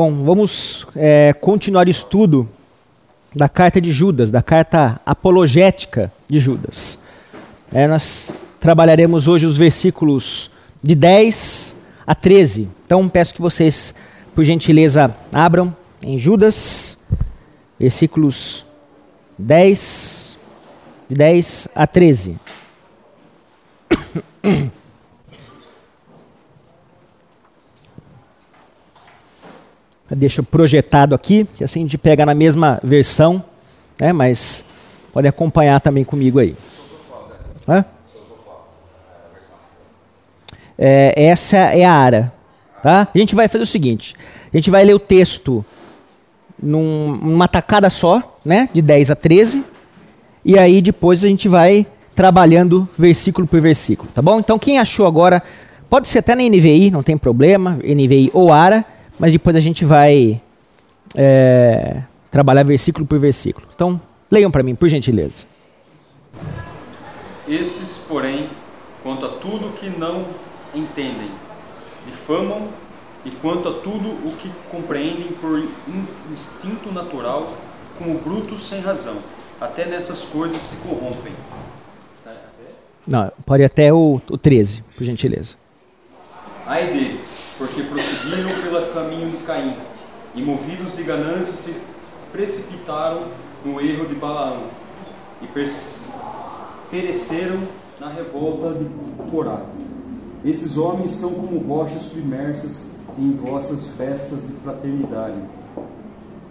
Bom, vamos é, continuar o estudo da carta de Judas, da carta apologética de Judas. É, nós trabalharemos hoje os versículos de 10 a 13. Então peço que vocês, por gentileza, abram em Judas, versículos 10, de 10 a 13. deixa projetado aqui, que assim a gente pega na mesma versão, né, mas pode acompanhar também comigo aí. Hã? É, essa é a ara. Tá? A gente vai fazer o seguinte: a gente vai ler o texto num, numa tacada só, né, de 10 a 13, e aí depois a gente vai trabalhando versículo por versículo, tá bom? Então quem achou agora, pode ser até na NVI, não tem problema, NVI ou ARA, mas depois a gente vai é, trabalhar versículo por versículo. Então, leiam para mim, por gentileza. Estes, porém, quanto a tudo que não entendem, difamam, e quanto a tudo o que compreendem por instinto natural, como brutos sem razão. Até nessas coisas se corrompem. Não, pode até o, o 13, por gentileza. Ai deles, porque prosseguiram pelo caminho de Caim, e movidos de ganância se precipitaram no erro de Balaão, e pereceram na revolta de Corá. Esses homens são como rochas submersas em vossas festas de fraternidade,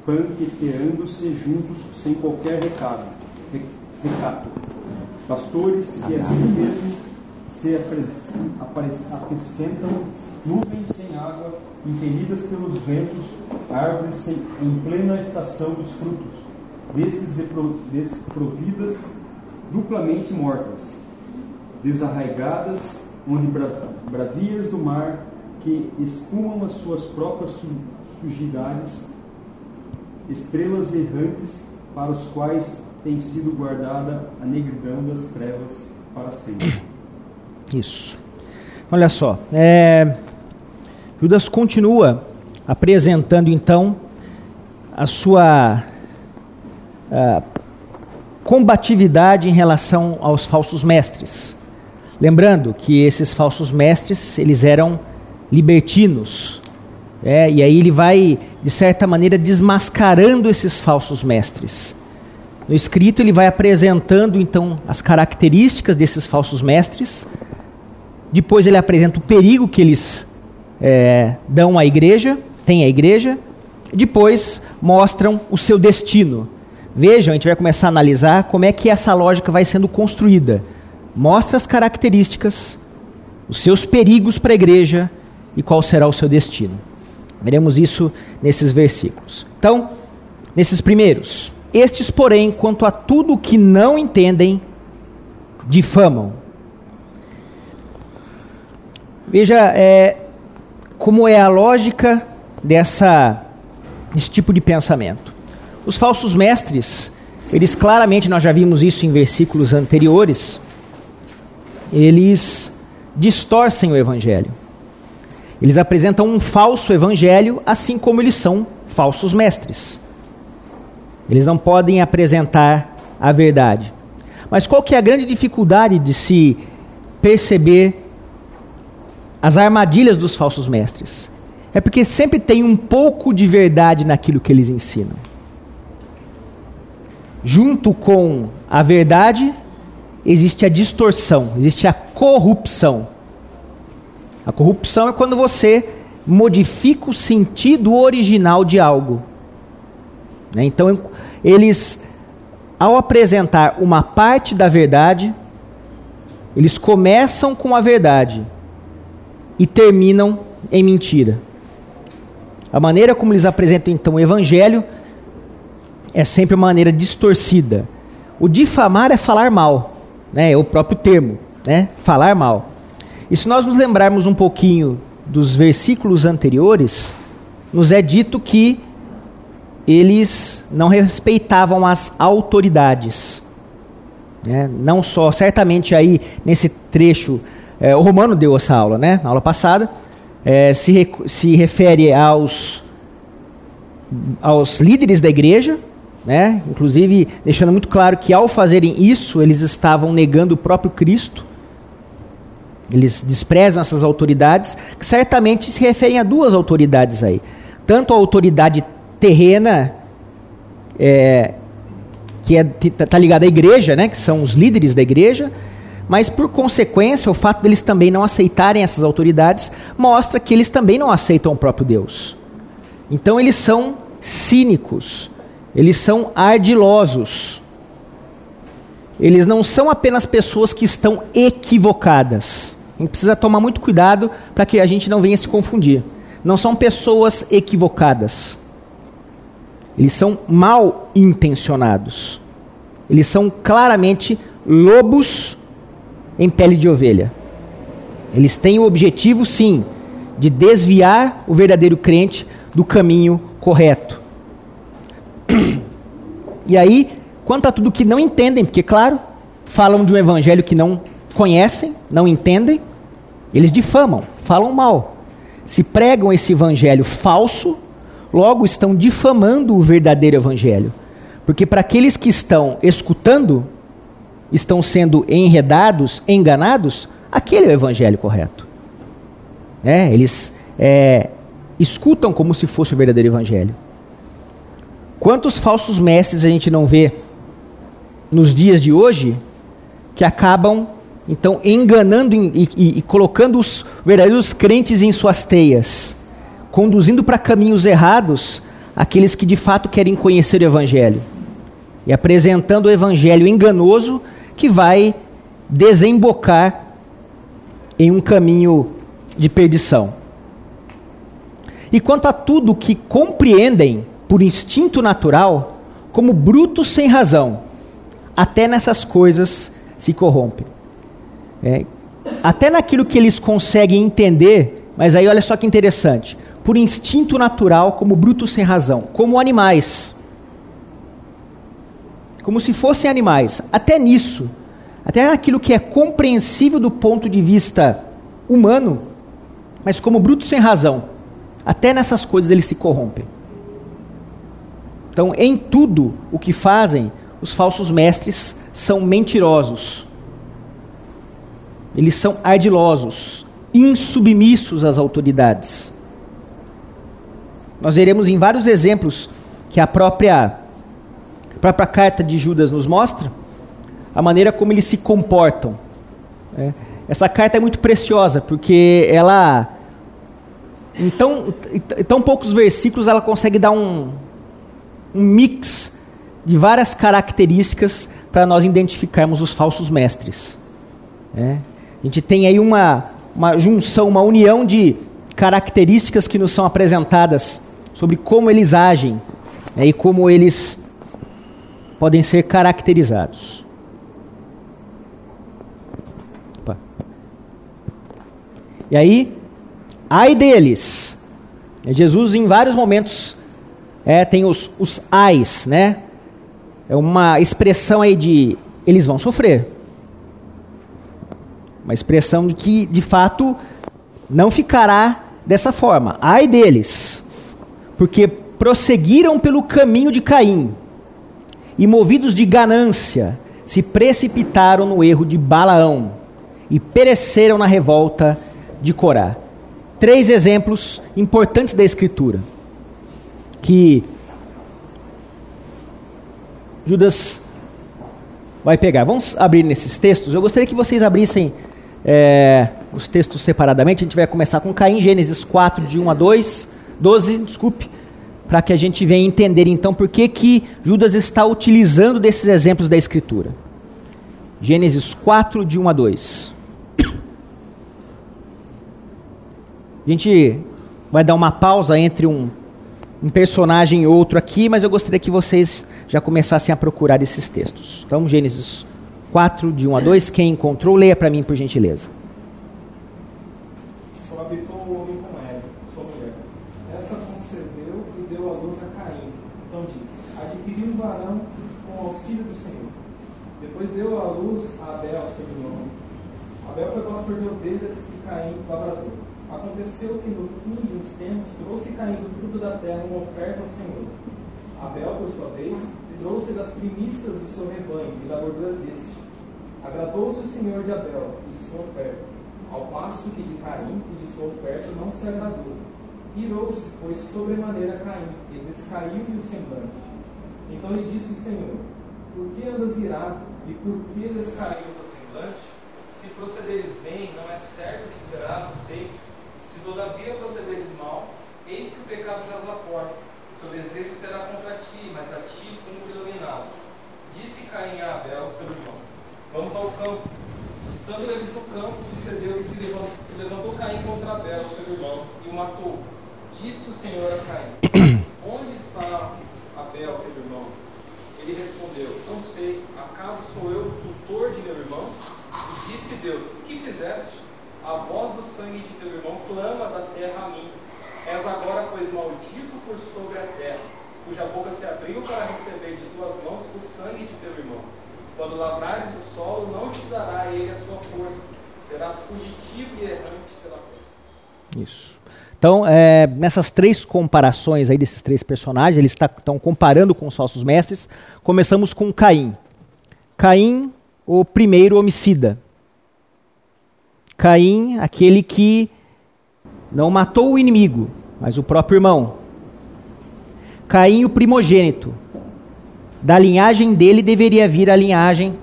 panqueteando-se juntos sem qualquer recado, recato. Pastores que assim mesmo se acrescentam nuvens sem água, impelidas pelos ventos, árvores sem, em plena estação dos frutos, desses desprovidas, duplamente mortas, desarraigadas, onde bravias do mar que espumam as suas próprias su sujidades, estrelas errantes para os quais tem sido guardada a negridão das trevas para sempre. Isso. Olha só, é, Judas continua apresentando então a sua a combatividade em relação aos falsos mestres. Lembrando que esses falsos mestres eles eram libertinos, é, e aí ele vai de certa maneira desmascarando esses falsos mestres. No escrito ele vai apresentando então as características desses falsos mestres depois ele apresenta o perigo que eles é, dão à igreja, tem à igreja. Depois mostram o seu destino. Vejam, a gente vai começar a analisar como é que essa lógica vai sendo construída. Mostra as características, os seus perigos para a igreja e qual será o seu destino. Veremos isso nesses versículos. Então, nesses primeiros, estes, porém, quanto a tudo que não entendem, difamam Veja é, como é a lógica dessa, desse tipo de pensamento. Os falsos mestres, eles claramente, nós já vimos isso em versículos anteriores, eles distorcem o evangelho. Eles apresentam um falso evangelho, assim como eles são falsos mestres. Eles não podem apresentar a verdade. Mas qual que é a grande dificuldade de se perceber as armadilhas dos falsos mestres. É porque sempre tem um pouco de verdade naquilo que eles ensinam. Junto com a verdade, existe a distorção, existe a corrupção. A corrupção é quando você modifica o sentido original de algo. Né? Então, eles, ao apresentar uma parte da verdade, eles começam com a verdade e terminam em mentira. A maneira como eles apresentam então o evangelho é sempre uma maneira distorcida. O difamar é falar mal, né? É o próprio termo, né? Falar mal. E se nós nos lembrarmos um pouquinho dos versículos anteriores, nos é dito que eles não respeitavam as autoridades. Né? Não só, certamente aí nesse trecho é, o Romano deu essa aula, né? Na aula passada. É, se, re, se refere aos aos líderes da igreja, né? inclusive deixando muito claro que ao fazerem isso, eles estavam negando o próprio Cristo. Eles desprezam essas autoridades, que certamente se referem a duas autoridades aí. Tanto a autoridade terrena, é, que está é, tá ligada à igreja, né, que são os líderes da igreja, mas por consequência, o fato deles também não aceitarem essas autoridades mostra que eles também não aceitam o próprio Deus. Então eles são cínicos, eles são ardilosos. Eles não são apenas pessoas que estão equivocadas. A gente precisa tomar muito cuidado para que a gente não venha se confundir. Não são pessoas equivocadas. Eles são mal intencionados. Eles são claramente lobos em pele de ovelha. Eles têm o objetivo, sim, de desviar o verdadeiro crente do caminho correto. E aí, quanto a tudo que não entendem, porque, claro, falam de um evangelho que não conhecem, não entendem, eles difamam, falam mal. Se pregam esse evangelho falso, logo estão difamando o verdadeiro evangelho. Porque para aqueles que estão escutando, estão sendo enredados, enganados, aquele é o evangelho correto. É, eles é, escutam como se fosse o verdadeiro evangelho. Quantos falsos mestres a gente não vê nos dias de hoje que acabam então enganando e, e, e colocando os verdadeiros crentes em suas teias, conduzindo para caminhos errados aqueles que de fato querem conhecer o evangelho e apresentando o evangelho enganoso que vai desembocar em um caminho de perdição. E quanto a tudo que compreendem por instinto natural, como brutos sem razão, até nessas coisas se corrompem. É, até naquilo que eles conseguem entender, mas aí olha só que interessante, por instinto natural, como brutos sem razão, como animais como se fossem animais. Até nisso, até naquilo que é compreensível do ponto de vista humano, mas como bruto sem razão, até nessas coisas eles se corrompem. Então, em tudo o que fazem, os falsos mestres são mentirosos. Eles são ardilosos, insubmissos às autoridades. Nós veremos em vários exemplos que a própria a própria carta de Judas nos mostra a maneira como eles se comportam. Né? Essa carta é muito preciosa, porque ela, em tão, em tão poucos versículos, ela consegue dar um, um mix de várias características para nós identificarmos os falsos mestres. Né? A gente tem aí uma, uma junção, uma união de características que nos são apresentadas sobre como eles agem né, e como eles podem ser caracterizados. Opa. E aí, ai deles. Jesus, em vários momentos, é, tem os, os ais, né? É uma expressão aí de eles vão sofrer. Uma expressão de que, de fato, não ficará dessa forma. Ai deles, porque prosseguiram pelo caminho de Caim e movidos de ganância, se precipitaram no erro de Balaão e pereceram na revolta de Corá. Três exemplos importantes da Escritura que Judas vai pegar. Vamos abrir nesses textos. Eu gostaria que vocês abrissem é, os textos separadamente. A gente vai começar com Caim, Gênesis 4, de 1 a 2, 12, desculpe para que a gente venha entender então por que, que Judas está utilizando desses exemplos da Escritura. Gênesis 4, de 1 a 2. A gente vai dar uma pausa entre um, um personagem e outro aqui, mas eu gostaria que vocês já começassem a procurar esses textos. Então, Gênesis 4, de 1 a 2. Quem encontrou, leia para mim, por gentileza. Luz a Abel, seu irmão. Abel foi pastor de ovelhas e Caim, lavrador. Aconteceu que no fim de uns tempos trouxe Caim do fruto da terra uma oferta ao Senhor. Abel, por sua vez, trouxe das primícias do seu rebanho e da gordura deste. Agradou-se o Senhor de Abel e de sua oferta, ao passo que de Caim e de sua oferta não se agradou. Irou-se, pois, sobremaneira Caim, e descaiu-lhe o semblante. Então lhe disse o Senhor: Por que andas irado, e por que descaiu o teu semblante? Se procederes bem, não é certo que serás aceito. Se todavia procederes mal, eis que o pecado jaz à porta. O seu desejo será contra ti, mas a ti como iluminado. Disse Caim a Abel, seu irmão: Vamos ao campo. Estando eles no campo, sucedeu que se levantou, se levantou Caim contra Abel, seu irmão, e o matou. Disse o Senhor a Caim: Onde está Abel, teu irmão? Ele respondeu: Não sei, acaso sou eu tutor de meu irmão? E disse Deus: Que fizeste? A voz do sangue de teu irmão clama da terra a mim. És agora, pois, maldito por sobre a terra, cuja boca se abriu para receber de tuas mãos o sangue de teu irmão. Quando lavrares o solo, não te dará ele a sua força. Serás fugitivo e errante pela terra. Isso. Então, é, nessas três comparações aí desses três personagens, eles estão comparando com os falsos mestres. Começamos com Caim. Caim, o primeiro homicida. Caim, aquele que não matou o inimigo, mas o próprio irmão. Caim, o primogênito. Da linhagem dele deveria vir a linhagem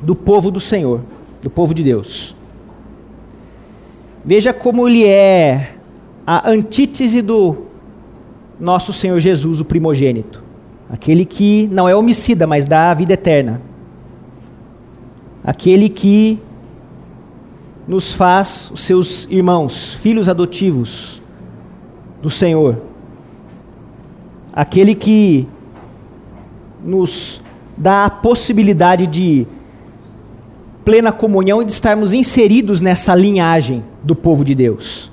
do povo do Senhor, do povo de Deus. Veja como ele é a antítese do nosso Senhor Jesus, o primogênito. Aquele que não é homicida, mas dá a vida eterna. Aquele que nos faz os seus irmãos, filhos adotivos do Senhor. Aquele que nos dá a possibilidade de plena comunhão e de estarmos inseridos nessa linhagem do povo de Deus.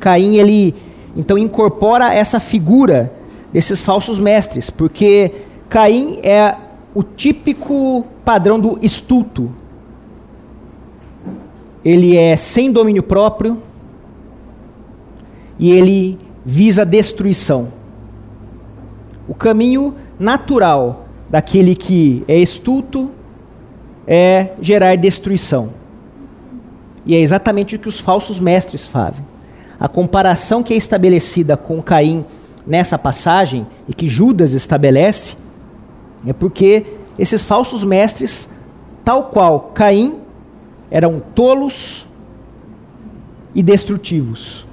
Caim, ele então incorpora essa figura desses falsos mestres, porque Caim é o típico padrão do estulto, ele é sem domínio próprio e ele visa destruição. O caminho natural daquele que é estulto é gerar destruição. E é exatamente o que os falsos mestres fazem. A comparação que é estabelecida com Caim nessa passagem e que Judas estabelece é porque esses falsos mestres, tal qual Caim, eram tolos e destrutivos.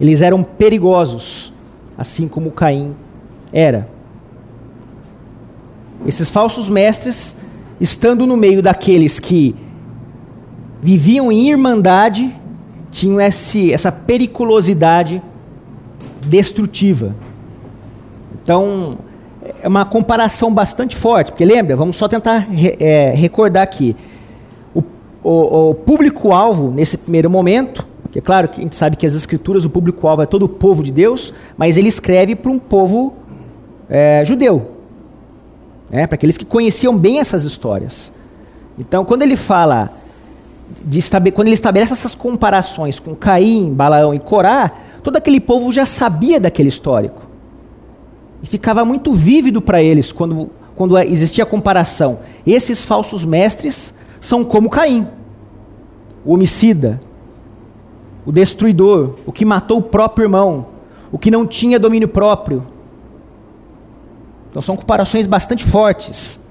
Eles eram perigosos, assim como Caim era. Esses falsos mestres, estando no meio daqueles que viviam em irmandade, tinham esse, essa periculosidade destrutiva. Então, é uma comparação bastante forte, porque lembra, vamos só tentar é, recordar aqui o, o público-alvo nesse primeiro momento, que é claro que a gente sabe que as escrituras, o público-alvo é todo o povo de Deus, mas ele escreve para um povo é, judeu, né, para aqueles que conheciam bem essas histórias. Então, quando ele fala, quando ele estabelece essas comparações com Caim, Balaão e Corá, todo aquele povo já sabia daquele histórico. E ficava muito vívido para eles quando, quando existia a comparação. Esses falsos mestres são como Caim, o homicida, o destruidor, o que matou o próprio irmão, o que não tinha domínio próprio. Então são comparações bastante fortes.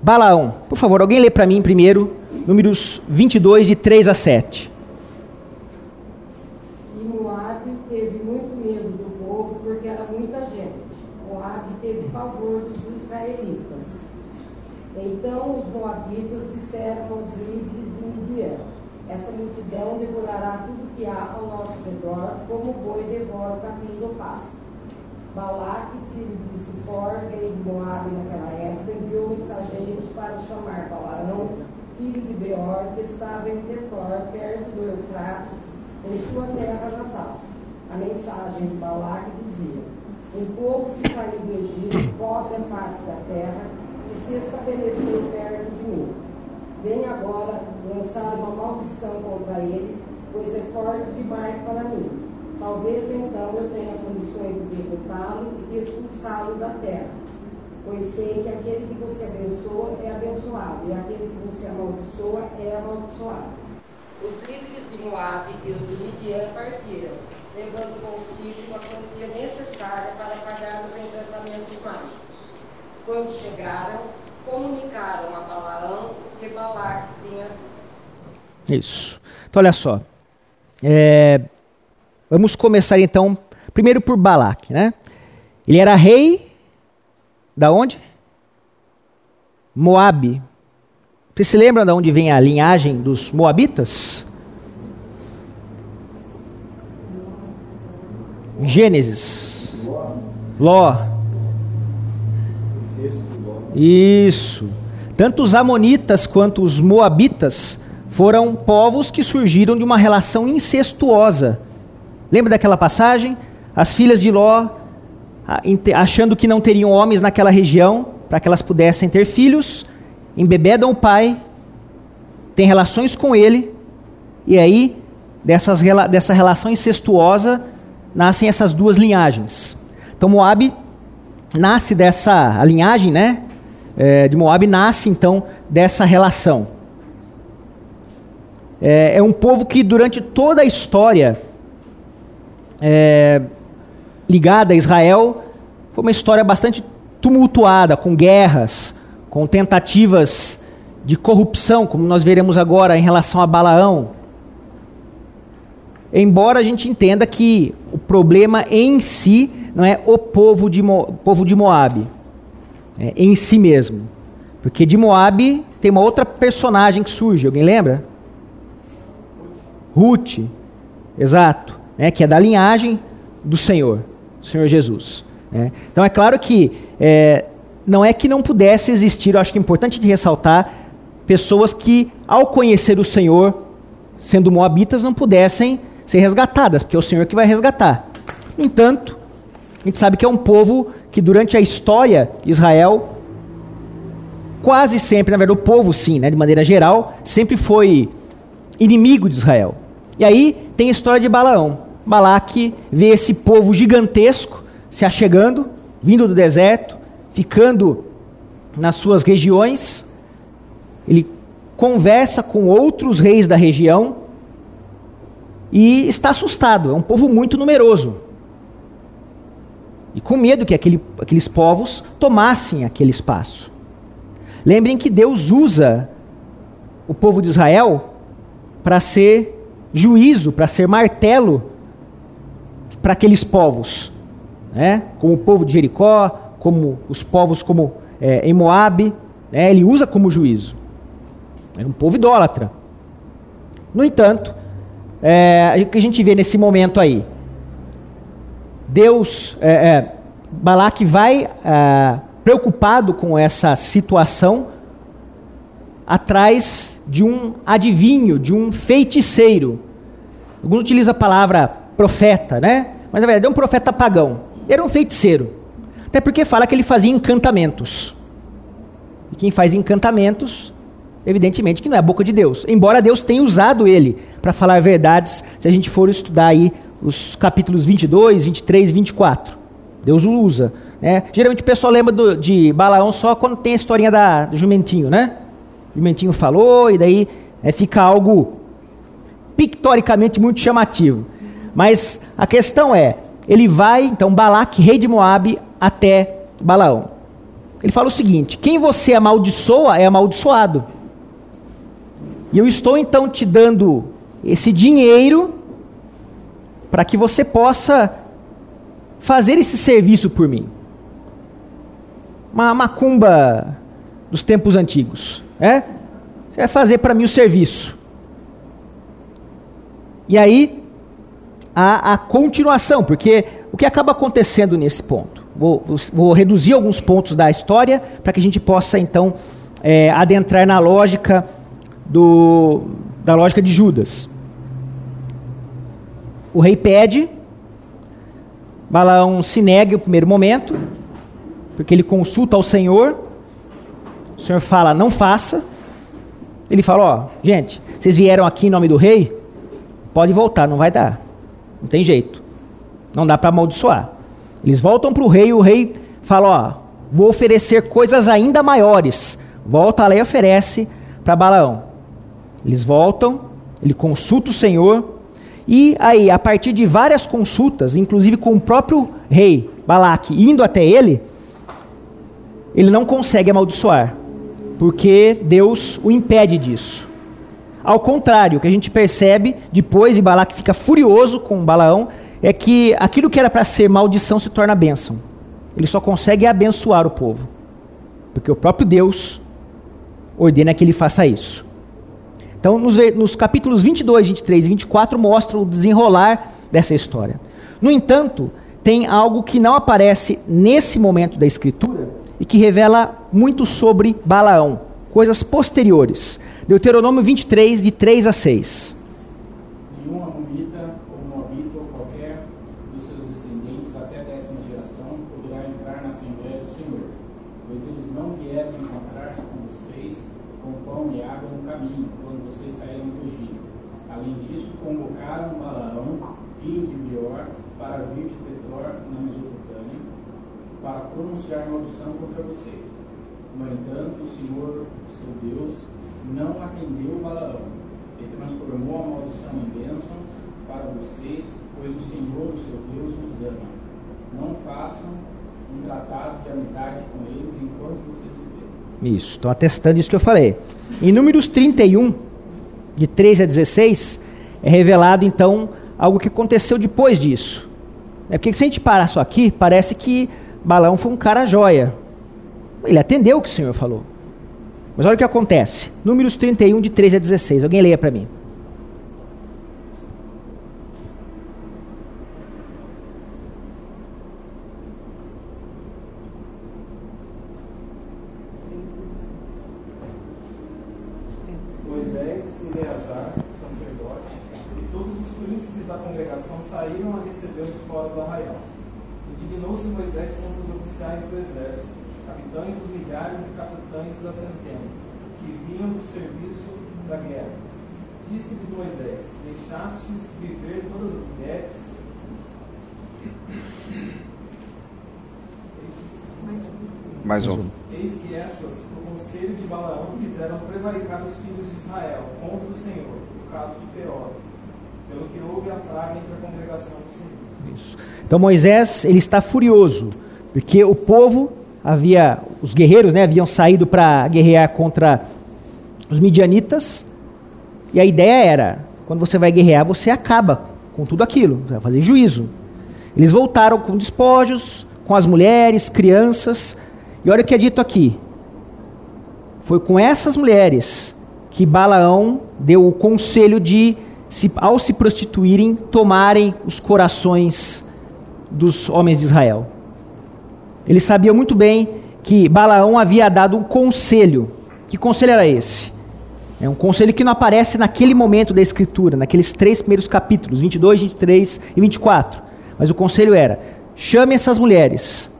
Balaão, por favor, alguém lê para mim primeiro, números 22, de 3 a 7. E Moab teve muito medo do povo, porque era muita gente. Moab teve pavor dos israelitas. Então os moabitas disseram aos líderes de Midian, essa multidão devorará tudo que há ao nosso redor, como o boi devora o capim do pasto. Balaque, filho de Zippor, rei de Moab naquela época, enviou mensageiros para chamar Balaão, filho de Beor, que estava em Petor, perto do Eufrates, em sua terra natal. A mensagem de Balaque dizia, um povo que saiu do Egito, pobre a face da terra, se estabeleceu perto de mim. Vem agora lançaram uma maldição contra ele, pois é forte demais para mim. Talvez então eu tenha condições de derrotá-lo e de expulsá-lo da terra. Pois sei que aquele que você abençoa é abençoado, e aquele que você amaldiçoa é amaldiçoado. Os líderes de Moab e os de Midian partiram, levando consigo a quantia necessária para pagar os encantamentos mágicos. Quando chegaram, comunicaram a Balaão que Balac tinha. Isso. Então, olha só. É, vamos começar então, primeiro por Balac, né? Ele era rei da onde? Moabe. Você se lembra de onde vem a linhagem dos Moabitas? Gênesis. Ló. Isso. Tanto os Amonitas quanto os Moabitas foram povos que surgiram de uma relação incestuosa. Lembra daquela passagem? As filhas de Ló, achando que não teriam homens naquela região, para que elas pudessem ter filhos, embebedam o pai, têm relações com ele, e aí, dessas, dessa relação incestuosa, nascem essas duas linhagens. Então, Moab nasce dessa a linhagem, né? É, de Moab nasce então dessa relação. É, é, um povo que durante toda a história é, ligada a Israel foi uma história bastante tumultuada, com guerras, com tentativas de corrupção, como nós veremos agora em relação a Balaão. Embora a gente entenda que o problema em si não é o povo de, Mo, povo de Moab, é em si mesmo. Porque de Moab tem uma outra personagem que surge, alguém lembra? Ruth, exato, né, que é da linhagem do Senhor, do Senhor Jesus. Né? Então é claro que é, não é que não pudesse existir, eu acho que é importante de ressaltar, pessoas que, ao conhecer o Senhor, sendo moabitas, não pudessem ser resgatadas, porque é o Senhor que vai resgatar. No entanto, a gente sabe que é um povo que durante a história Israel quase sempre, na verdade, o povo sim, né, de maneira geral, sempre foi inimigo de Israel. E aí tem a história de Balaão. Balaque vê esse povo gigantesco se achegando, vindo do deserto, ficando nas suas regiões. Ele conversa com outros reis da região e está assustado. É um povo muito numeroso. E com medo que aquele, aqueles povos tomassem aquele espaço. Lembrem que Deus usa o povo de Israel para ser juízo, para ser martelo para aqueles povos. Né? Como o povo de Jericó, como os povos como é, em Moab. Né? Ele usa como juízo. Era um povo idólatra. No entanto, é, o que a gente vê nesse momento aí? Deus, é, é, Balaque vai é, preocupado com essa situação atrás de um adivinho, de um feiticeiro. Alguns utilizam a palavra profeta, né? Mas na verdade é um profeta pagão. Era um feiticeiro. Até porque fala que ele fazia encantamentos. E quem faz encantamentos evidentemente que não é a boca de Deus. Embora Deus tenha usado ele para falar verdades, se a gente for estudar aí os capítulos 22, 23 e 24. Deus o usa. Né? Geralmente o pessoal lembra do, de Balaão só quando tem a historinha da, do jumentinho, né? O jumentinho falou e daí é, fica algo pictoricamente muito chamativo. Mas a questão é, ele vai, então, Balaque, rei de Moabe, até Balaão. Ele fala o seguinte: quem você amaldiçoa é amaldiçoado. E eu estou então te dando esse dinheiro para que você possa fazer esse serviço por mim. Uma macumba dos tempos antigos, é? Você vai fazer para mim o serviço. E aí a, a continuação, porque o que acaba acontecendo nesse ponto? Vou, vou reduzir alguns pontos da história para que a gente possa então é, adentrar na lógica do, da lógica de Judas. O rei pede, Balaão se nega no primeiro momento, porque ele consulta ao Senhor. O Senhor fala: não faça. Ele fala: Ó, gente, vocês vieram aqui em nome do rei? Pode voltar, não vai dar. Não tem jeito. Não dá para amaldiçoar. Eles voltam para o rei e o rei fala: Ó, vou oferecer coisas ainda maiores. Volta lá e oferece para Balaão. Eles voltam, ele consulta o Senhor. E aí, a partir de várias consultas, inclusive com o próprio rei Balaque indo até ele, ele não consegue amaldiçoar porque Deus o impede disso. Ao contrário, o que a gente percebe depois, e Balaque fica furioso com Balaão, é que aquilo que era para ser maldição se torna bênção. Ele só consegue abençoar o povo, porque o próprio Deus ordena que ele faça isso. Então, nos, nos capítulos 22, 23 e 24 mostra o desenrolar dessa história. No entanto, tem algo que não aparece nesse momento da escritura, e que revela muito sobre Balaão, coisas posteriores. Deuteronômio 23, de 3 a 6. Nenhum amorita ou moabita ou qualquer dos seus descendentes até a décima geração poderá entrar na Assembleia do Senhor, pois eles não vieram encontrar-se com vocês com pão e água no caminho, quando vocês saíram do Egito. Além disso, convocaram Balaão, filho de Beor, para vir de Petor, na Mesopotâmia, para pronunciar maldição contra vocês. No entanto, o Senhor, seu Deus, não atendeu Balaão e transformou a maldição em bênção para vocês, pois o Senhor, o seu Deus, os ama. Não façam um tratado de amizade com eles enquanto vocês viverem. Isso, estou atestando isso que eu falei. Em Números 31, de 13 a 16, é revelado então algo que aconteceu depois disso. É porque se a gente parar só aqui, parece que Balaão foi um cara joia. Ele atendeu o que o Senhor falou. Mas olha o que acontece. Números 31, de 13 a 16. Alguém leia para mim. Moisés e Eleazar, sacerdote, e todos os príncipes da congregação saíram a recebê-los fora do arraial. Indignou-se Moisés contra os oficiais do exército, capitães dos milhares e capitães das centenas, que vinham do serviço da guerra. Disse-lhes Moisés: Deixastes viver todas as mulheres? Mais um. Eis que estas, por conselho de Balaão, fizeram prevaricar os filhos de Israel contra o Senhor, no caso de Peor, pelo que houve a praga entre a congregação do Senhor. Isso. Então Moisés ele está furioso porque o povo havia os guerreiros né, haviam saído para guerrear contra os midianitas e a ideia era quando você vai guerrear você acaba com tudo aquilo você vai fazer juízo eles voltaram com despojos com as mulheres crianças e olha o que é dito aqui foi com essas mulheres que Balaão deu o conselho de se, ao se prostituírem tomarem os corações dos homens de Israel ele sabia muito bem que Balaão havia dado um conselho. Que conselho era esse? É um conselho que não aparece naquele momento da escritura, naqueles três primeiros capítulos, 22, 23 e 24. Mas o conselho era: chame essas mulheres,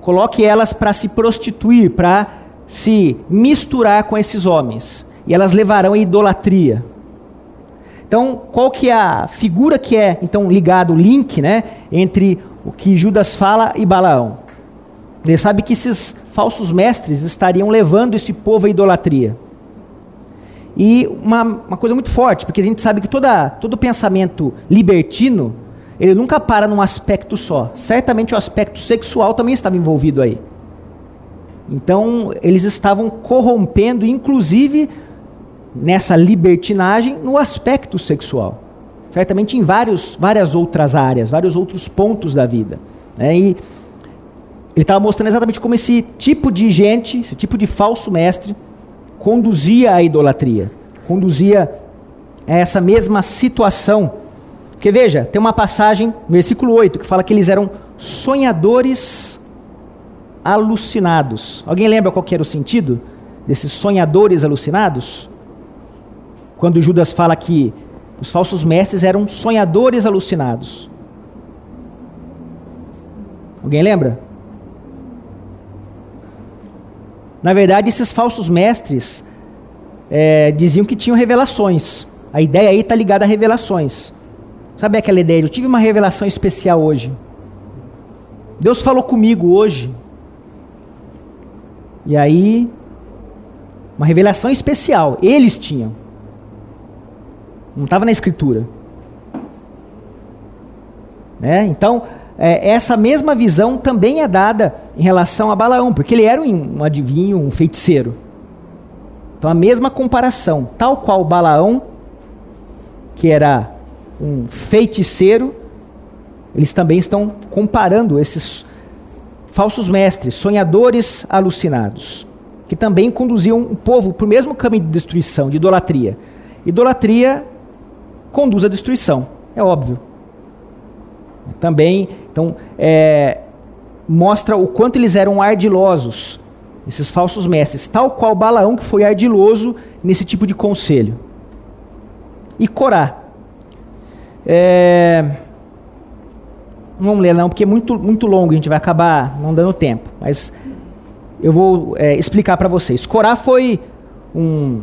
coloque elas para se prostituir, para se misturar com esses homens, e elas levarão a idolatria. Então, qual que é a figura que é então ligado o link, né, entre o que Judas fala e Balaão. Ele sabe que esses falsos mestres estariam levando esse povo à idolatria. E uma, uma coisa muito forte, porque a gente sabe que toda, todo pensamento libertino, ele nunca para num aspecto só. Certamente o aspecto sexual também estava envolvido aí. Então, eles estavam corrompendo, inclusive, nessa libertinagem, no aspecto sexual certamente em vários, várias outras áreas, vários outros pontos da vida. Né? E ele estava mostrando exatamente como esse tipo de gente, esse tipo de falso mestre, conduzia à idolatria, conduzia a essa mesma situação. Porque veja, tem uma passagem, versículo 8, que fala que eles eram sonhadores alucinados. Alguém lembra qual era o sentido desses sonhadores alucinados? Quando Judas fala que os falsos mestres eram sonhadores alucinados. Alguém lembra? Na verdade, esses falsos mestres é, diziam que tinham revelações. A ideia aí está ligada a revelações. Sabe aquela ideia? Eu tive uma revelação especial hoje. Deus falou comigo hoje. E aí, uma revelação especial. Eles tinham. Não estava na escritura. Né? Então, é, essa mesma visão também é dada em relação a Balaão, porque ele era um, um adivinho, um feiticeiro. Então, a mesma comparação, tal qual Balaão, que era um feiticeiro, eles também estão comparando esses falsos mestres, sonhadores alucinados, que também conduziam o povo para o mesmo caminho de destruição, de idolatria. Idolatria conduz à destruição, é óbvio. Também, então, é, mostra o quanto eles eram ardilosos, esses falsos mestres, tal qual Balaão que foi ardiloso nesse tipo de conselho. E Corá. É, não vamos ler não, porque é muito, muito longo, a gente vai acabar não dando tempo. Mas eu vou é, explicar para vocês. Corá foi um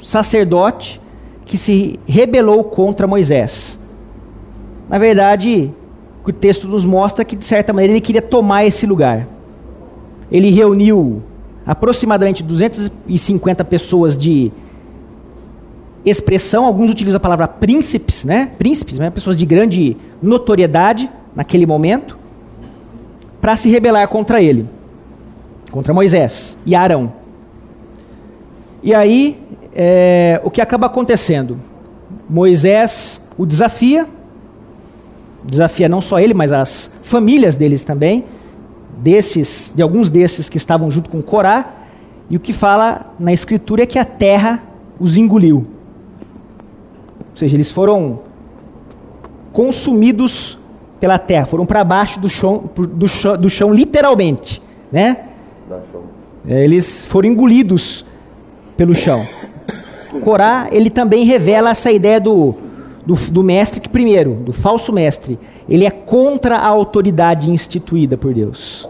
sacerdote que se rebelou contra Moisés. Na verdade, o texto nos mostra que, de certa maneira, ele queria tomar esse lugar. Ele reuniu aproximadamente 250 pessoas de expressão, alguns utilizam a palavra príncipes, né? Príncipes, né? pessoas de grande notoriedade naquele momento, para se rebelar contra ele, contra Moisés e Arão. E aí, é, o que acaba acontecendo? Moisés o desafia, desafia não só ele, mas as famílias deles também, desses, de alguns desses que estavam junto com Corá, e o que fala na escritura é que a terra os engoliu. Ou seja, eles foram consumidos pela terra, foram para baixo do chão, do chão, do chão literalmente, né? É, eles foram engolidos pelo chão. Corá, ele também revela essa ideia do, do, do, mestre que, primeiro, do falso mestre, ele é contra a autoridade instituída por Deus.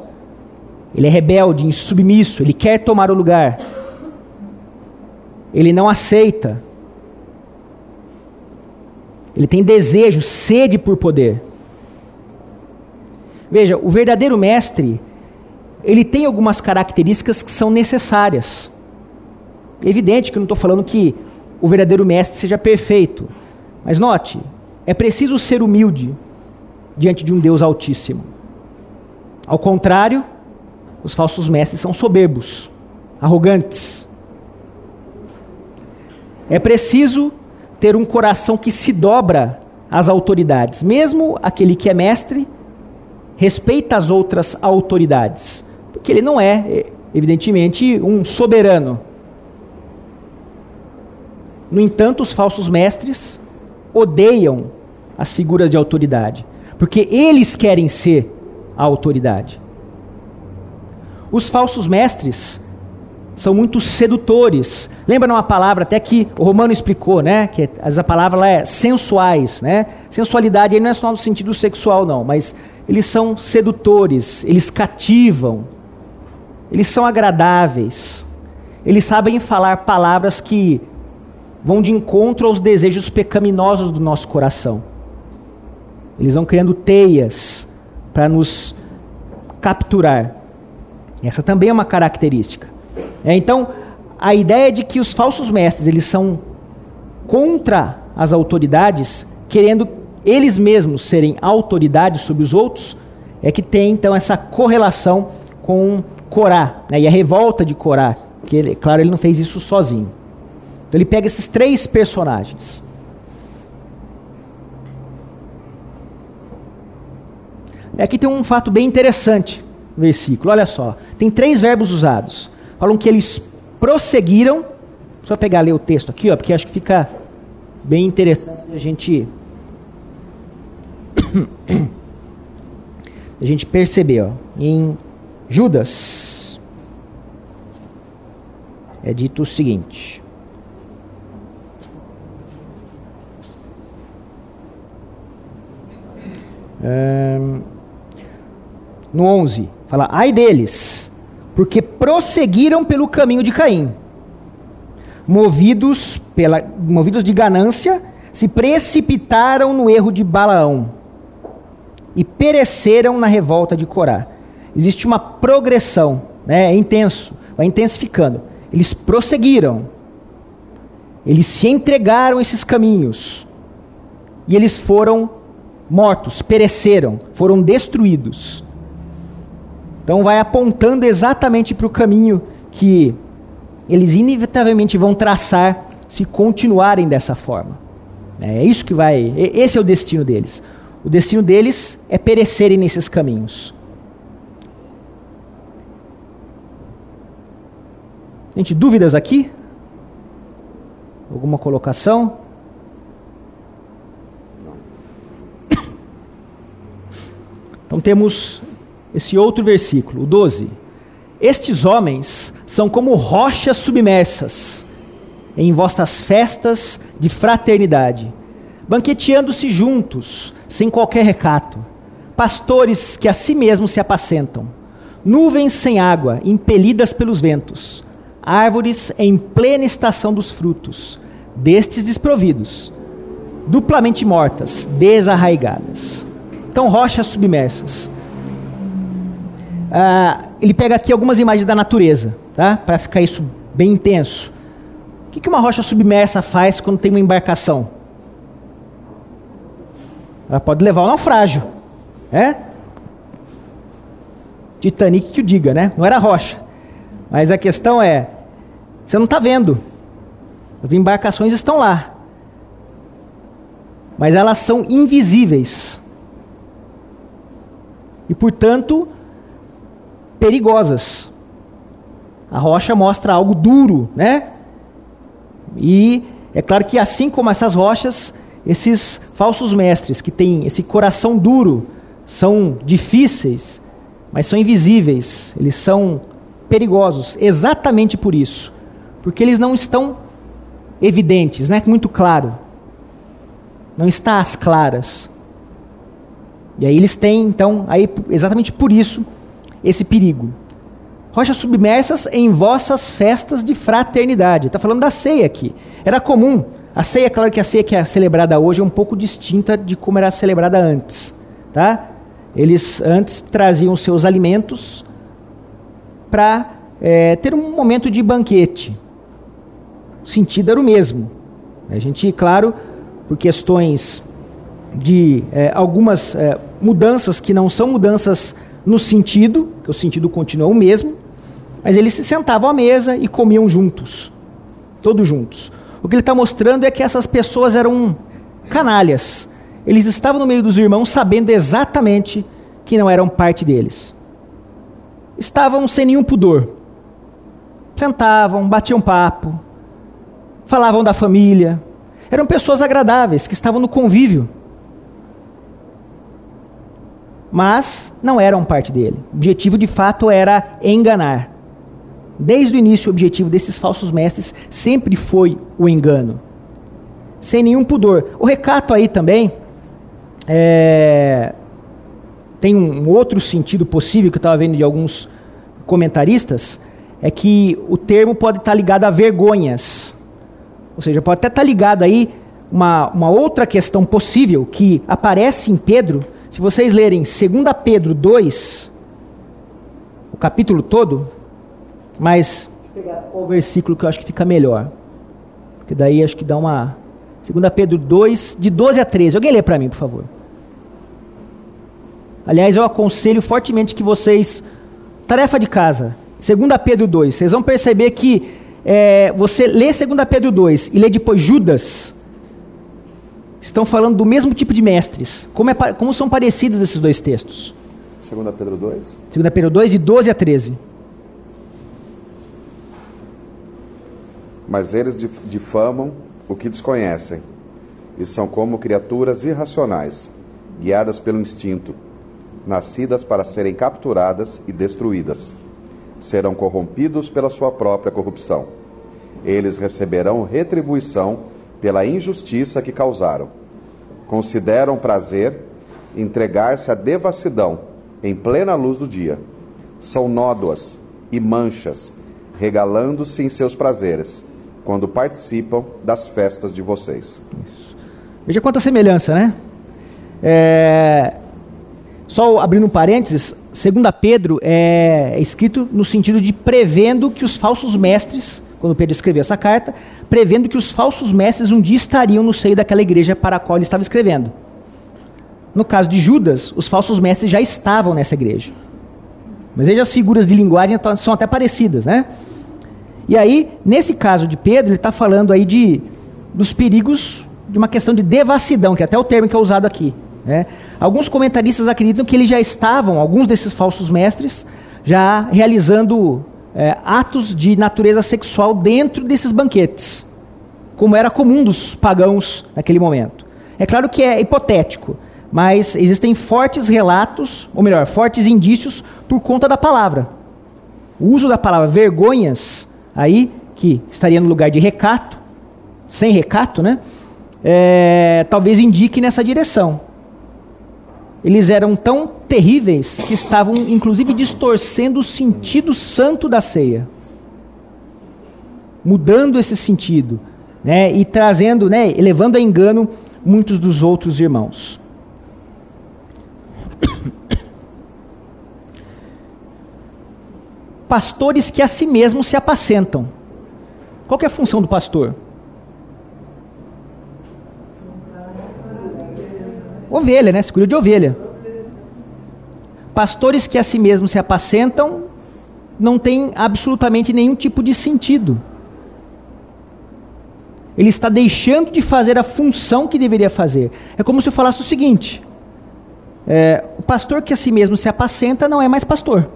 Ele é rebelde, insubmisso, ele quer tomar o lugar. Ele não aceita ele tem desejo, sede por poder. Veja, o verdadeiro mestre, ele tem algumas características que são necessárias. É evidente que eu não estou falando que o verdadeiro mestre seja perfeito. Mas note, é preciso ser humilde diante de um Deus Altíssimo. Ao contrário, os falsos mestres são soberbos, arrogantes. É preciso ter um coração que se dobra às autoridades. Mesmo aquele que é mestre, respeita as outras autoridades. Porque ele não é, evidentemente, um soberano. No entanto, os falsos mestres odeiam as figuras de autoridade. Porque eles querem ser a autoridade. Os falsos mestres são muito sedutores. Lembra uma palavra até que o Romano explicou, né? Que essa palavra é sensuais, né? Sensualidade aí não é só no sentido sexual, não, mas eles são sedutores, eles cativam, eles são agradáveis, eles sabem falar palavras que vão de encontro aos desejos pecaminosos do nosso coração. Eles vão criando teias para nos capturar. Essa também é uma característica. É, então, a ideia de que os falsos mestres eles são contra as autoridades, querendo eles mesmos serem autoridades sobre os outros, é que tem então essa correlação com Corá né, e a revolta de Corá. Que ele, claro, ele não fez isso sozinho. Então ele pega esses três personagens. Aqui tem um fato bem interessante no versículo. Olha só, tem três verbos usados falam que eles prosseguiram. Só pegar ler o texto aqui, ó, porque acho que fica bem interessante a gente a gente perceber, ó, em Judas é dito o seguinte: um, no 11, fala: ai deles porque prosseguiram pelo caminho de Caim. movidos, pela, movidos de ganância, se precipitaram no erro de Balaão e pereceram na revolta de Corá. Existe uma progressão, né? é intenso, vai intensificando. Eles prosseguiram, eles se entregaram a esses caminhos e eles foram mortos, pereceram, foram destruídos. Então vai apontando exatamente para o caminho que eles inevitavelmente vão traçar se continuarem dessa forma. É isso que vai. Esse é o destino deles. O destino deles é perecerem nesses caminhos. Gente, dúvidas aqui? Alguma colocação? Então temos esse outro versículo, o 12. Estes homens são como rochas submersas em vossas festas de fraternidade, banqueteando-se juntos, sem qualquer recato, pastores que a si mesmos se apacentam, nuvens sem água, impelidas pelos ventos, árvores em plena estação dos frutos, destes desprovidos, duplamente mortas, desarraigadas. Então, rochas submersas. Ah, ele pega aqui algumas imagens da natureza, tá? para ficar isso bem intenso. O que, que uma rocha submersa faz quando tem uma embarcação? Ela pode levar ao naufrágio. É? Titanic que o diga, né? Não era rocha. Mas a questão é: você não está vendo. As embarcações estão lá. Mas elas são invisíveis. E, portanto, perigosas. A rocha mostra algo duro, né? E é claro que assim como essas rochas, esses falsos mestres que têm esse coração duro são difíceis, mas são invisíveis, eles são perigosos exatamente por isso, porque eles não estão evidentes, não é muito claro, não está às claras. E aí eles têm, então, aí exatamente por isso esse perigo. Rochas submersas em vossas festas de fraternidade. Está falando da ceia aqui. Era comum. A ceia, claro que a ceia que é celebrada hoje é um pouco distinta de como era celebrada antes. Tá? Eles antes traziam seus alimentos para é, ter um momento de banquete. O sentido era o mesmo. A gente, claro, por questões de é, algumas é, mudanças que não são mudanças no sentido, que o sentido continua o mesmo, mas eles se sentavam à mesa e comiam juntos, todos juntos. O que ele está mostrando é que essas pessoas eram canalhas. Eles estavam no meio dos irmãos sabendo exatamente que não eram parte deles. Estavam sem nenhum pudor. Sentavam, batiam papo, falavam da família. Eram pessoas agradáveis que estavam no convívio mas não eram parte dele. O objetivo de fato era enganar. Desde o início, o objetivo desses falsos mestres sempre foi o engano, sem nenhum pudor. O recato aí também é, tem um outro sentido possível que eu estava vendo de alguns comentaristas, é que o termo pode estar ligado a vergonhas. Ou seja, pode até estar ligado aí uma, uma outra questão possível que aparece em Pedro, se vocês lerem 2 Pedro 2, o capítulo todo, mas pegar o versículo que eu acho que fica melhor. Porque daí acho que dá uma 2 Pedro 2, de 12 a 13. Alguém lê para mim, por favor. Aliás, eu aconselho fortemente que vocês. Tarefa de casa, 2 Pedro 2. Vocês vão perceber que é, você lê 2 Pedro 2 e lê depois Judas estão falando do mesmo tipo de mestres. Como, é, como são parecidos esses dois textos? 2 Pedro 2? 2 Pedro 2, de 12 a 13. Mas eles difamam o que desconhecem, e são como criaturas irracionais, guiadas pelo instinto, nascidas para serem capturadas e destruídas. Serão corrompidos pela sua própria corrupção. Eles receberão retribuição pela injustiça que causaram. Consideram prazer entregar-se à devassidão em plena luz do dia. São nódoas e manchas, regalando-se em seus prazeres, quando participam das festas de vocês. Veja quanta semelhança, né? É... Só abrindo um parênteses, 2 Pedro é escrito no sentido de prevendo que os falsos mestres, quando Pedro escreveu essa carta, prevendo que os falsos mestres um dia estariam no seio daquela igreja para a qual ele estava escrevendo. No caso de Judas, os falsos mestres já estavam nessa igreja. Mas veja as figuras de linguagem são até parecidas, né? E aí, nesse caso de Pedro, ele está falando aí de, dos perigos de uma questão de devassidão, que é até o termo que é usado aqui. Né? Alguns comentaristas acreditam que eles já estavam, alguns desses falsos mestres, já realizando é, atos de natureza sexual dentro desses banquetes, como era comum dos pagãos naquele momento. É claro que é hipotético, mas existem fortes relatos, ou melhor, fortes indícios por conta da palavra. O uso da palavra vergonhas, aí, que estaria no lugar de recato, sem recato, né? É, talvez indique nessa direção. Eles eram tão terríveis que estavam, inclusive, distorcendo o sentido santo da ceia, mudando esse sentido, né? E trazendo, né? Elevando a engano muitos dos outros irmãos. Pastores que a si mesmos se apacentam. Qual é a função do pastor? Ovelha, né? Se cuida de ovelha. Pastores que a si mesmos se apacentam não tem absolutamente nenhum tipo de sentido. Ele está deixando de fazer a função que deveria fazer. É como se eu falasse o seguinte: é, o pastor que a si mesmo se apacenta não é mais pastor.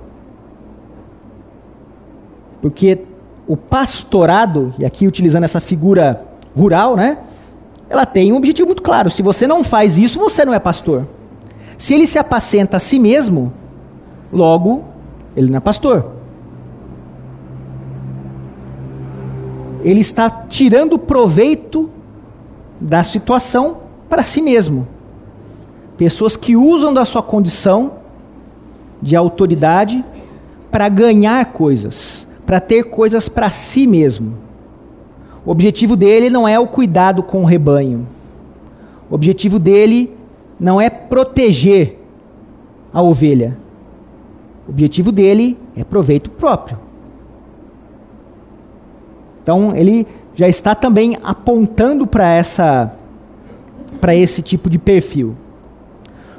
Porque o pastorado, e aqui utilizando essa figura rural, né? Ela tem um objetivo muito claro. Se você não faz isso, você não é pastor. Se ele se apacenta a si mesmo, logo, ele não é pastor. Ele está tirando proveito da situação para si mesmo. Pessoas que usam da sua condição de autoridade para ganhar coisas, para ter coisas para si mesmo. O objetivo dele não é o cuidado com o rebanho. O objetivo dele não é proteger a ovelha. O objetivo dele é proveito próprio. Então ele já está também apontando para essa para esse tipo de perfil.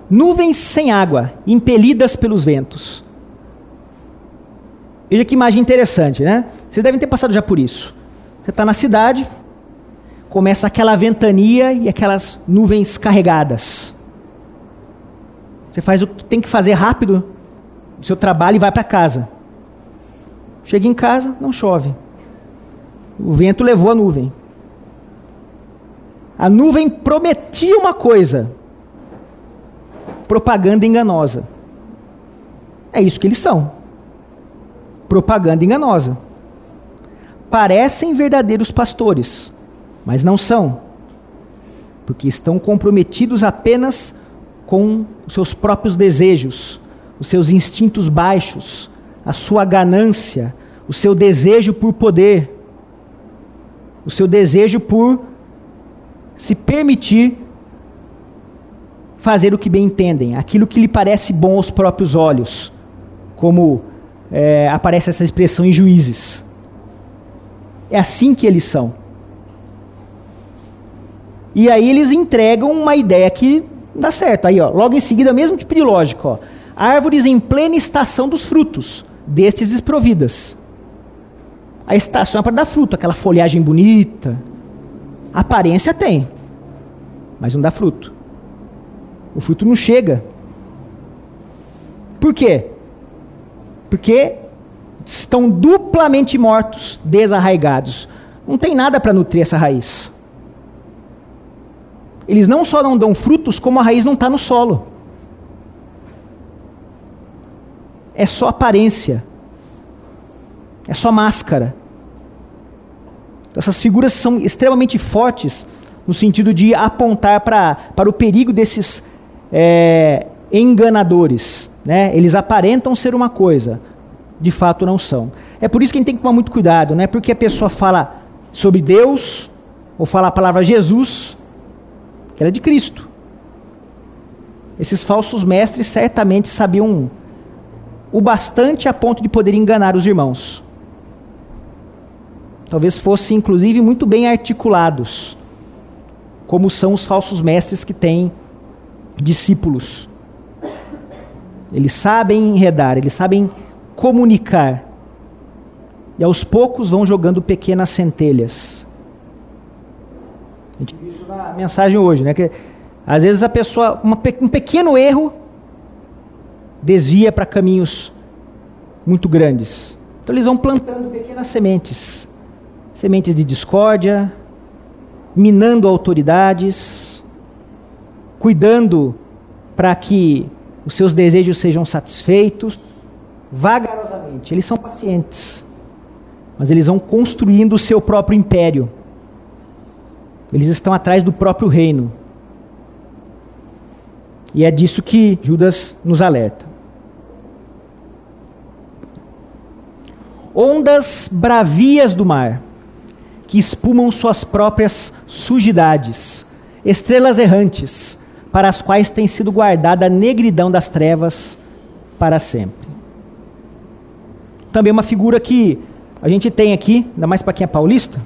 Nuvens sem água, impelidas pelos ventos. Veja que imagem interessante, né? Vocês devem ter passado já por isso. Você está na cidade, começa aquela ventania e aquelas nuvens carregadas. Você faz o que tem que fazer rápido o seu trabalho e vai para casa. Chega em casa, não chove. O vento levou a nuvem. A nuvem prometia uma coisa, propaganda enganosa. É isso que eles são. Propaganda enganosa. Parecem verdadeiros pastores, mas não são. Porque estão comprometidos apenas com os seus próprios desejos, os seus instintos baixos, a sua ganância, o seu desejo por poder, o seu desejo por se permitir fazer o que bem entendem, aquilo que lhe parece bom aos próprios olhos, como é, aparece essa expressão em Juízes. É assim que eles são. E aí eles entregam uma ideia que dá certo. Aí, ó, logo em seguida, mesmo tipo de lógica, ó. Árvores em plena estação dos frutos, destes desprovidas. A estação é para dar fruto, aquela folhagem bonita. Aparência tem, mas não dá fruto. O fruto não chega. Por quê? Porque estão duplamente mortos, desarraigados. Não tem nada para nutrir essa raiz. Eles não só não dão frutos, como a raiz não está no solo. É só aparência. É só máscara. Então, essas figuras são extremamente fortes no sentido de apontar pra, para o perigo desses é, enganadores. Né? Eles aparentam ser uma coisa, de fato não são. É por isso que a gente tem que tomar muito cuidado, não é porque a pessoa fala sobre Deus, ou falar a palavra Jesus, que era de Cristo. Esses falsos mestres certamente sabiam o bastante a ponto de poder enganar os irmãos. Talvez fossem, inclusive, muito bem articulados, como são os falsos mestres que têm discípulos. Eles sabem enredar, eles sabem comunicar. E aos poucos vão jogando pequenas centelhas. A gente viu isso na mensagem hoje, né? Que às vezes a pessoa, uma, um pequeno erro, desvia para caminhos muito grandes. Então eles vão plantando pequenas sementes sementes de discórdia, minando autoridades, cuidando para que os seus desejos sejam satisfeitos, vagarosamente. Eles são pacientes, mas eles vão construindo o seu próprio império. Eles estão atrás do próprio reino. E é disso que Judas nos alerta. Ondas bravias do mar que espumam suas próprias sujidades, estrelas errantes, para as quais tem sido guardada a negridão das trevas para sempre. Também uma figura que a gente tem aqui, ainda mais para quem é paulista,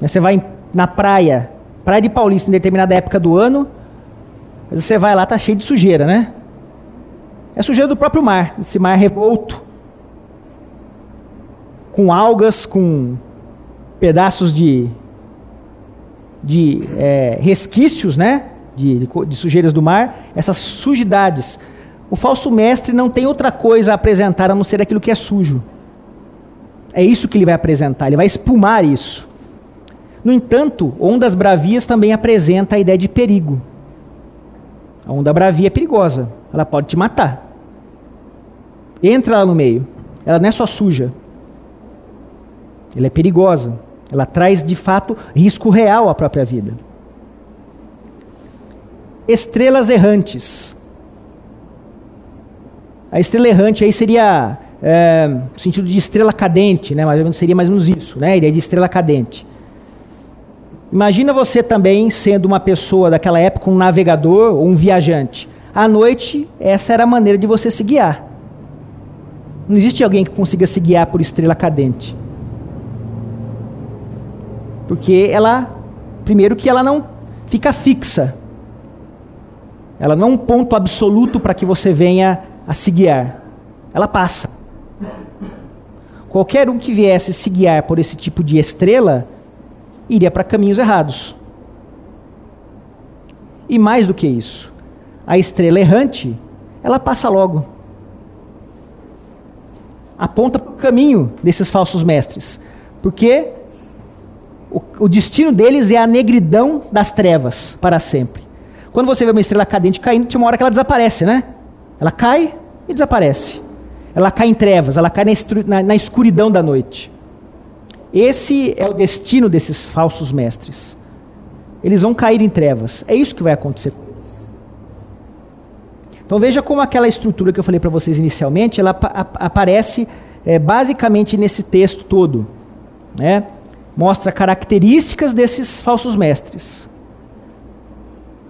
né? você vai na praia, praia de Paulista em determinada época do ano, você vai lá, tá cheio de sujeira, né? É sujeira do próprio mar, esse mar revolto, com algas, com pedaços de, de é, resquícios, né? De, de, de sujeiras do mar, essas sujidades. O falso mestre não tem outra coisa a apresentar a não ser aquilo que é sujo. É isso que ele vai apresentar, ele vai espumar isso. No entanto, ondas bravias também apresenta a ideia de perigo. A onda bravia é perigosa, ela pode te matar. Entra lá no meio. Ela não é só suja, ela é perigosa. Ela traz, de fato, risco real à própria vida. Estrelas errantes. A estrela errante aí seria é, no sentido de estrela cadente, né? mais ou menos seria mais ou menos isso, né? a ideia de estrela cadente. Imagina você também sendo uma pessoa daquela época, um navegador ou um viajante. À noite, essa era a maneira de você se guiar. Não existe alguém que consiga se guiar por estrela cadente. Porque ela, primeiro que ela não fica fixa. Ela não é um ponto absoluto para que você venha a se guiar. Ela passa. Qualquer um que viesse se guiar por esse tipo de estrela, iria para caminhos errados. E mais do que isso, a estrela errante, ela passa logo. Aponta para o caminho desses falsos mestres. Porque o, o destino deles é a negridão das trevas para sempre. Quando você vê uma estrela cadente caindo, tem uma hora que ela desaparece, né? Ela cai e desaparece. Ela cai em trevas, ela cai na, escuridão da noite. Esse é o destino desses falsos mestres. Eles vão cair em trevas. É isso que vai acontecer. Então veja como aquela estrutura que eu falei para vocês inicialmente, ela ap aparece é, basicamente nesse texto todo. Né? mostra características desses falsos mestres.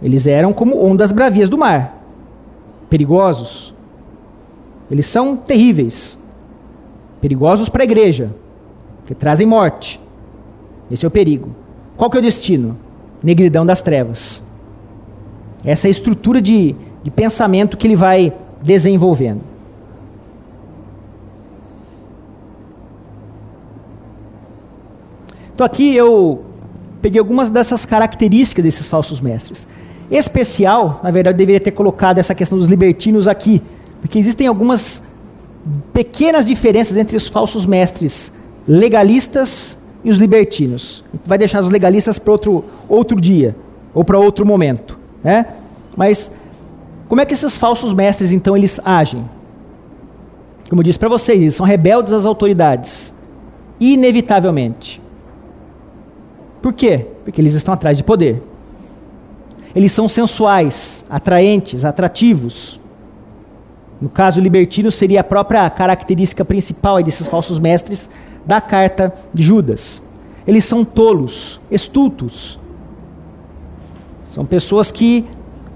Eles eram como ondas bravias do mar, perigosos. Eles são terríveis, perigosos para a igreja, que trazem morte. Esse é o perigo. Qual que é o destino? Negridão das trevas. Essa é a estrutura de, de pensamento que ele vai desenvolvendo. Então aqui eu peguei algumas dessas características desses falsos mestres. Especial, na verdade, eu deveria ter colocado essa questão dos libertinos aqui, porque existem algumas pequenas diferenças entre os falsos mestres legalistas e os libertinos. Gente vai deixar os legalistas para outro, outro dia, ou para outro momento. Né? Mas como é que esses falsos mestres, então, eles agem? Como eu disse para vocês, eles são rebeldes às autoridades. Inevitavelmente. Por quê? Porque eles estão atrás de poder. Eles são sensuais, atraentes, atrativos. No caso libertino, seria a própria característica principal desses falsos mestres da carta de Judas. eles são tolos, estultos. São pessoas que,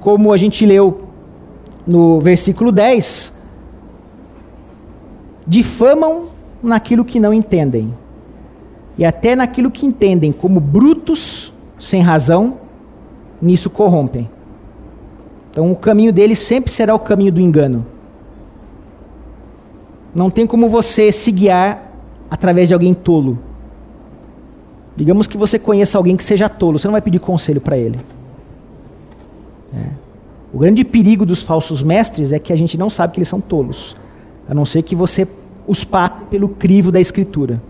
como a gente leu no versículo 10, difamam naquilo que não entendem. E até naquilo que entendem como brutos, sem razão, nisso corrompem. Então o caminho deles sempre será o caminho do engano. Não tem como você se guiar através de alguém tolo. Digamos que você conheça alguém que seja tolo, você não vai pedir conselho para ele. É. O grande perigo dos falsos mestres é que a gente não sabe que eles são tolos, a não ser que você os passe pelo crivo da escritura.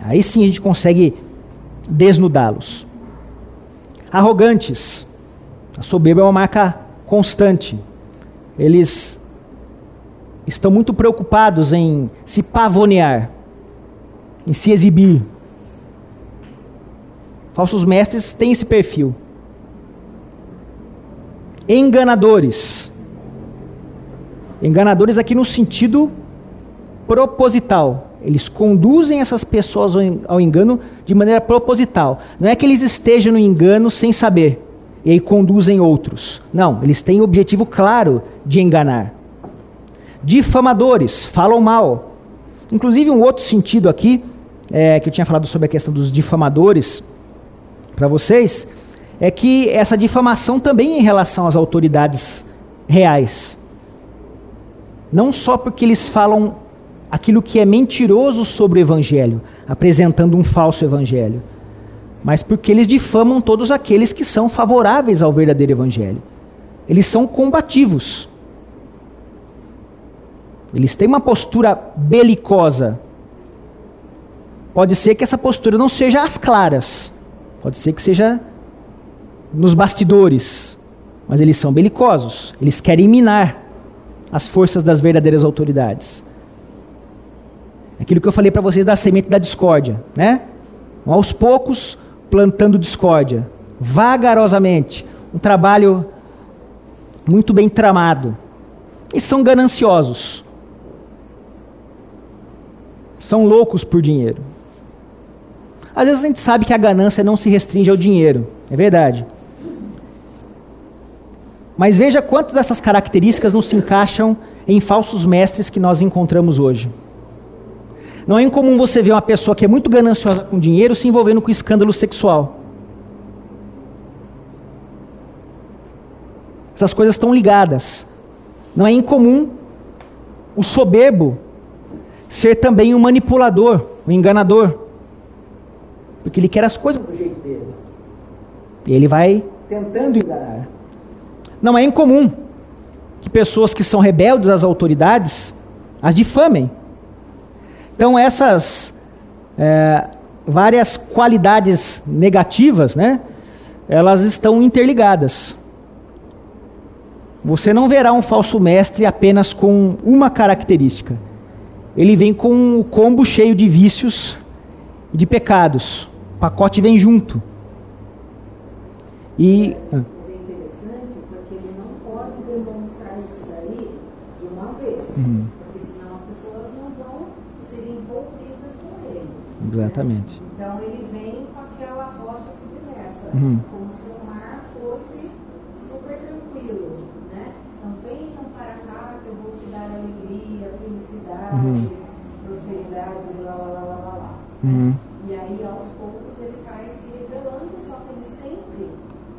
Aí sim a gente consegue desnudá-los. Arrogantes. A soberba é uma marca constante. Eles estão muito preocupados em se pavonear, em se exibir. Falsos mestres têm esse perfil. Enganadores. Enganadores aqui no sentido proposital. Eles conduzem essas pessoas ao engano de maneira proposital. Não é que eles estejam no engano sem saber e aí conduzem outros. Não, eles têm o objetivo claro de enganar. Difamadores, falam mal. Inclusive, um outro sentido aqui, é, que eu tinha falado sobre a questão dos difamadores para vocês, é que essa difamação também em relação às autoridades reais. Não só porque eles falam aquilo que é mentiroso sobre o evangelho, apresentando um falso evangelho, mas porque eles difamam todos aqueles que são favoráveis ao verdadeiro evangelho. Eles são combativos. Eles têm uma postura belicosa. Pode ser que essa postura não seja às claras. Pode ser que seja nos bastidores. Mas eles são belicosos. Eles querem minar as forças das verdadeiras autoridades. Aquilo que eu falei para vocês da semente da discórdia, né? Aos poucos plantando discórdia, vagarosamente, um trabalho muito bem tramado. E são gananciosos. São loucos por dinheiro. Às vezes a gente sabe que a ganância não se restringe ao dinheiro, é verdade. Mas veja quantas dessas características não se encaixam em falsos mestres que nós encontramos hoje. Não é incomum você ver uma pessoa que é muito gananciosa com dinheiro se envolvendo com escândalo sexual. Essas coisas estão ligadas. Não é incomum o soberbo ser também um manipulador, um enganador. Porque ele quer as coisas do jeito dele. E ele vai tentando enganar. Não é incomum que pessoas que são rebeldes às autoridades as difamem. Então, essas é, várias qualidades negativas, né, elas estão interligadas. Você não verá um falso mestre apenas com uma característica. Ele vem com o um combo cheio de vícios e de pecados. O pacote vem junto. E. É interessante porque ele não pode demonstrar isso daí de uma vez. Uhum. Exatamente. Então ele vem com aquela rocha submersa, uhum. como se o mar fosse super tranquilo, né? Então venham para cá que eu vou te dar alegria, felicidade, uhum. prosperidade, e lá, lá, lá, lá, lá. Uhum. E aí aos poucos ele vai se revelando, só que ele sempre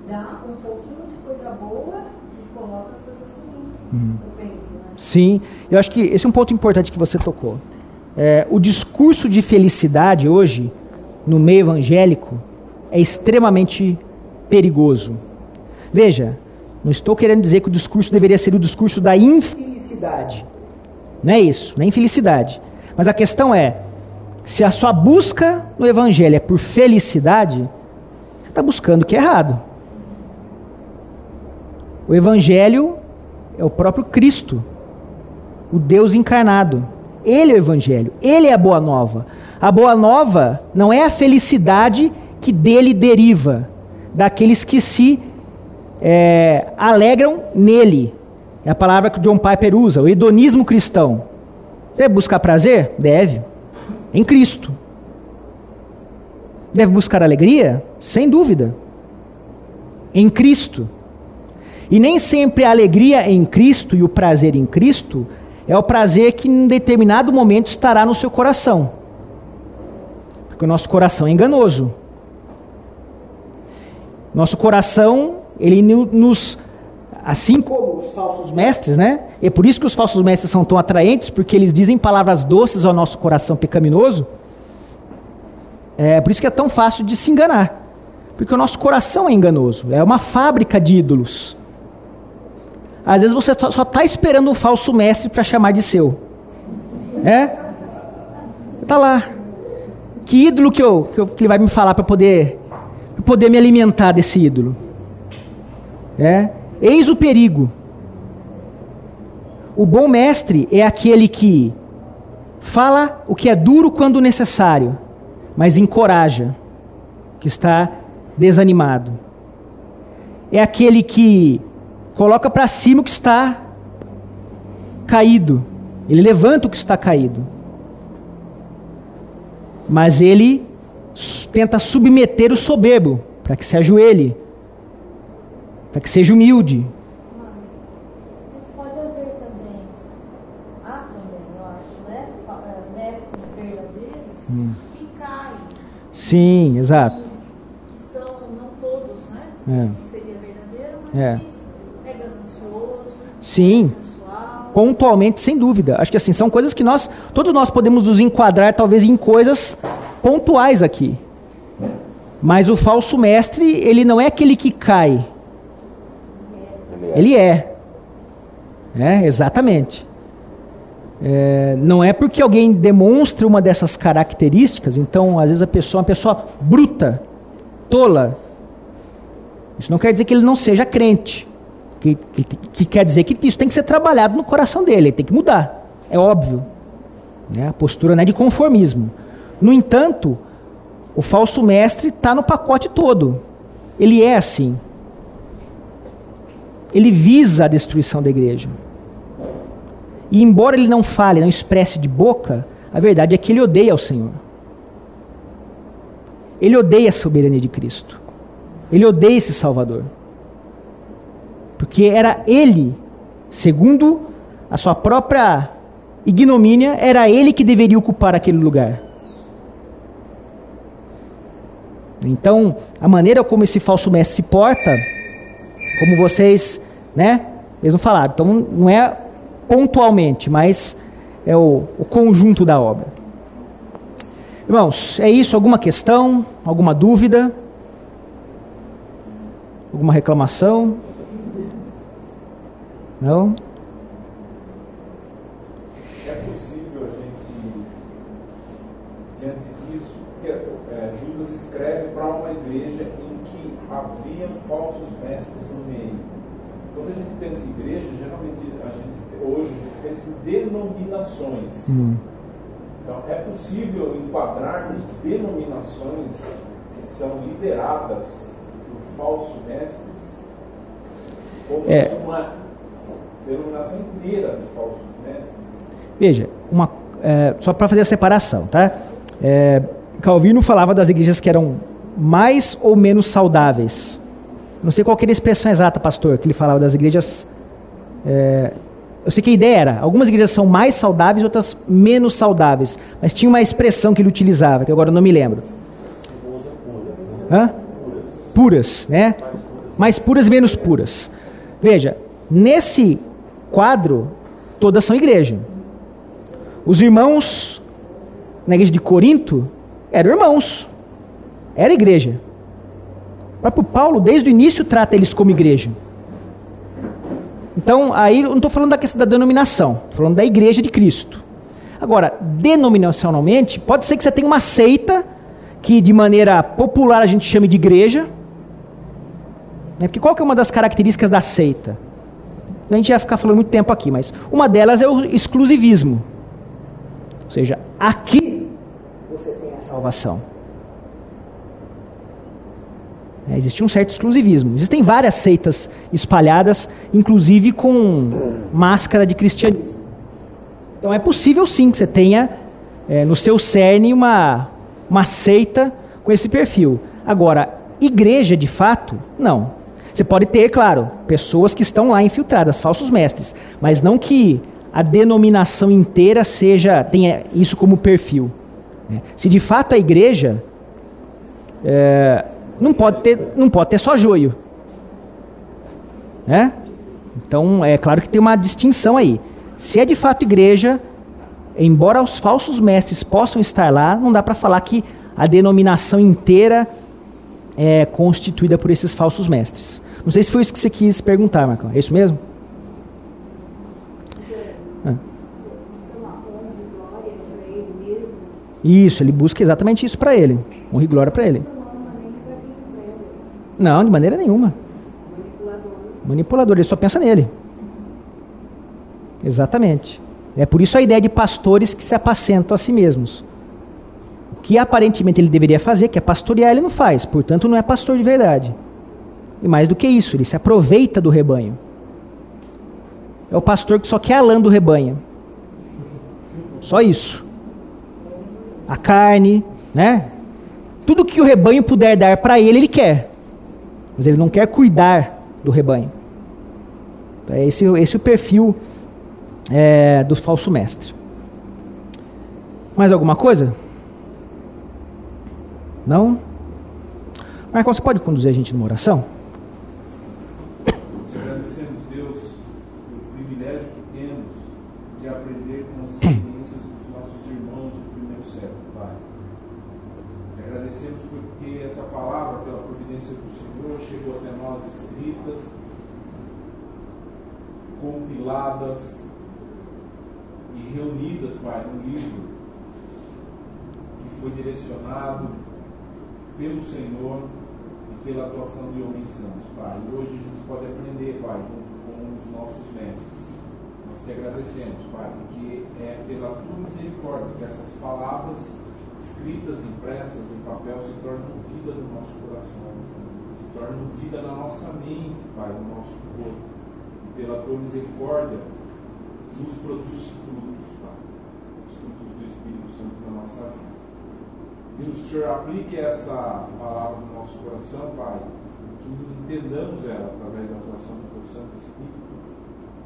dá um pouquinho de coisa boa e coloca as coisas ruins. Uhum. Eu penso, né? Sim, eu acho que esse é um ponto importante que você tocou. É, o discurso de felicidade hoje, no meio evangélico, é extremamente perigoso. Veja, não estou querendo dizer que o discurso deveria ser o discurso da infelicidade. Não é isso, não é infelicidade. Mas a questão é: se a sua busca no evangelho é por felicidade, você está buscando o que é errado. O evangelho é o próprio Cristo, o Deus encarnado. Ele é o Evangelho, ele é a boa nova. A boa nova não é a felicidade que dele deriva, daqueles que se é, alegram nele. É a palavra que o John Piper usa, o hedonismo cristão. Você buscar prazer? Deve. Em Cristo. deve buscar alegria? Sem dúvida. Em Cristo. E nem sempre a alegria em Cristo e o prazer em Cristo é o prazer que em determinado momento estará no seu coração. Porque o nosso coração é enganoso. Nosso coração, ele nos assim como os falsos mestres, né? É por isso que os falsos mestres são tão atraentes, porque eles dizem palavras doces ao nosso coração pecaminoso. É por isso que é tão fácil de se enganar. Porque o nosso coração é enganoso, é uma fábrica de ídolos. Às vezes você só está esperando um falso mestre para chamar de seu. É? Tá lá. Que ídolo que, eu, que, eu, que ele vai me falar para poder, poder me alimentar desse ídolo? É? Eis o perigo. O bom mestre é aquele que fala o que é duro quando necessário, mas encoraja, que está desanimado. É aquele que coloca para cima o que está caído. Ele levanta o que está caído. Mas ele tenta submeter o soberbo para que se ajoelhe, para que seja humilde. Mas pode haver também, há também, eu acho, mestres verdadeiros Hum. que caem, Sim, exato. que são não todos, né? É. Seria verdadeiro, mas É. é ganancioso, Sim, sensual. pontualmente, sem dúvida. Acho que assim, são coisas que nós, todos nós podemos nos enquadrar talvez em coisas pontuais aqui. Mas o falso mestre, ele não é aquele que cai. Ele é. É, exatamente. É, não é porque alguém demonstra uma dessas características, então às vezes a pessoa é uma pessoa bruta, tola. Isso não quer dizer que ele não seja crente. Que, que, que quer dizer que isso tem que ser trabalhado no coração dele, ele tem que mudar. É óbvio. Né? A postura não é de conformismo. No entanto, o falso mestre está no pacote todo. Ele é assim. Ele visa a destruição da igreja. E embora ele não fale, não expresse de boca, a verdade é que ele odeia o Senhor. Ele odeia a soberania de Cristo. Ele odeia esse Salvador. Porque era ele, segundo a sua própria ignomínia, era ele que deveria ocupar aquele lugar. Então, a maneira como esse falso mestre se porta, como vocês, né, mesmo falaram, então não é pontualmente, mas é o, o conjunto da obra. Irmãos, é isso? Alguma questão? Alguma dúvida? Alguma reclamação? Não? É possível a gente, diante disso, porque é, Judas escreve para uma igreja em que havia falsos mestres no meio. Quando a gente pensa em igreja, geralmente a gente, hoje a gente pensa em denominações. Hum. Então, é possível enquadrarmos denominações que são lideradas por falsos mestres como É. uma denominação inteira de falsos mestres? Veja, uma, é, só para fazer a separação, tá? É, Calvino falava das igrejas que eram mais ou menos saudáveis. Não sei qual era a expressão exata, pastor, que ele falava das igrejas. é, eu sei que a ideia era, algumas igrejas são mais saudáveis, outras menos saudáveis. Mas tinha uma expressão que ele utilizava, que agora eu não me lembro. Hã? Puras, né? Mais puras menos puras. Veja, nesse quadro, todas são igreja. Os irmãos na igreja de Corinto eram irmãos. Era igreja. O próprio Paulo, desde o início, trata eles como igreja. Então, aí eu não estou falando da questão da denominação, estou falando da igreja de Cristo. Agora, denominacionalmente, pode ser que você tenha uma seita que de maneira popular a gente chame de igreja. Né? Porque qual que é uma das características da seita? A gente vai ficar falando muito tempo aqui, mas uma delas é o exclusivismo. Ou seja, aqui você tem a salvação. É, existe um certo exclusivismo. Existem várias seitas espalhadas, inclusive com máscara de cristianismo. Então é possível sim que você tenha é, no seu cerne uma, uma seita com esse perfil. Agora, igreja de fato, não. Você pode ter, claro, pessoas que estão lá infiltradas, falsos mestres, mas não que a denominação inteira seja tenha isso como perfil. né? Se de fato a igreja é, não pode ter não pode ter só joio, né? Então é claro que tem uma distinção aí. Se é de fato igreja, embora os falsos mestres possam estar lá, não dá para falar que a denominação inteira é constituída por esses falsos mestres. Não sei se foi isso que você quis perguntar, Marcão. É isso mesmo? Ah. Isso, ele busca exatamente isso para ele. Honra e glória para ele. Não, de maneira nenhuma. Manipulador, ele só pensa nele. Exatamente. É por isso a ideia de pastores que se apacentam a si mesmos. O que aparentemente ele deveria fazer, que é pastorear, ele não faz. Portanto, não é pastor de verdade. E mais do que isso, ele se aproveita do rebanho. É o pastor que só quer a lã do rebanho. Só isso. A carne, né? Tudo que o rebanho puder dar para ele, ele quer. Mas ele não quer cuidar do rebanho. É esse, esse é o perfil é, do falso mestre. Mais alguma coisa? Não? Marcão, você pode conduzir a gente numa oração? Te agradecemos, Deus, pelo privilégio que temos de aprender com as experiências dos nossos irmãos do primeiro século, Pai. Te agradecemos porque essa palavra, pela providência do Senhor, chegou até nós escritas, compiladas e reunidas, Pai, num livro que foi direcionado pelo Senhor e pela atuação de homens santos, Pai. Hoje a gente pode aprender, Pai, junto com os nossos mestres. Nós te agradecemos, Pai, porque é pela tua misericórdia que essas palavras escritas, impressas em papel, se tornam vida no nosso coração, se tornam vida na nossa mente, Pai, no nosso corpo. E pela tua misericórdia, nos produz frutos, Pai, os frutos do Espírito Santo na nossa vida. E o Senhor aplique essa palavra no nosso coração, Pai, que entendamos ela através da atuação do teu Santo Espírito,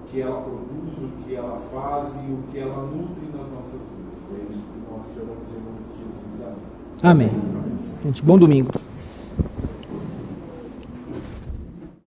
que ela produz, o que ela faz e o que ela nutre nas nossas vidas. É isso que nós te oramos em nome de Jesus. Amém. Amém. Gente, bom domingo.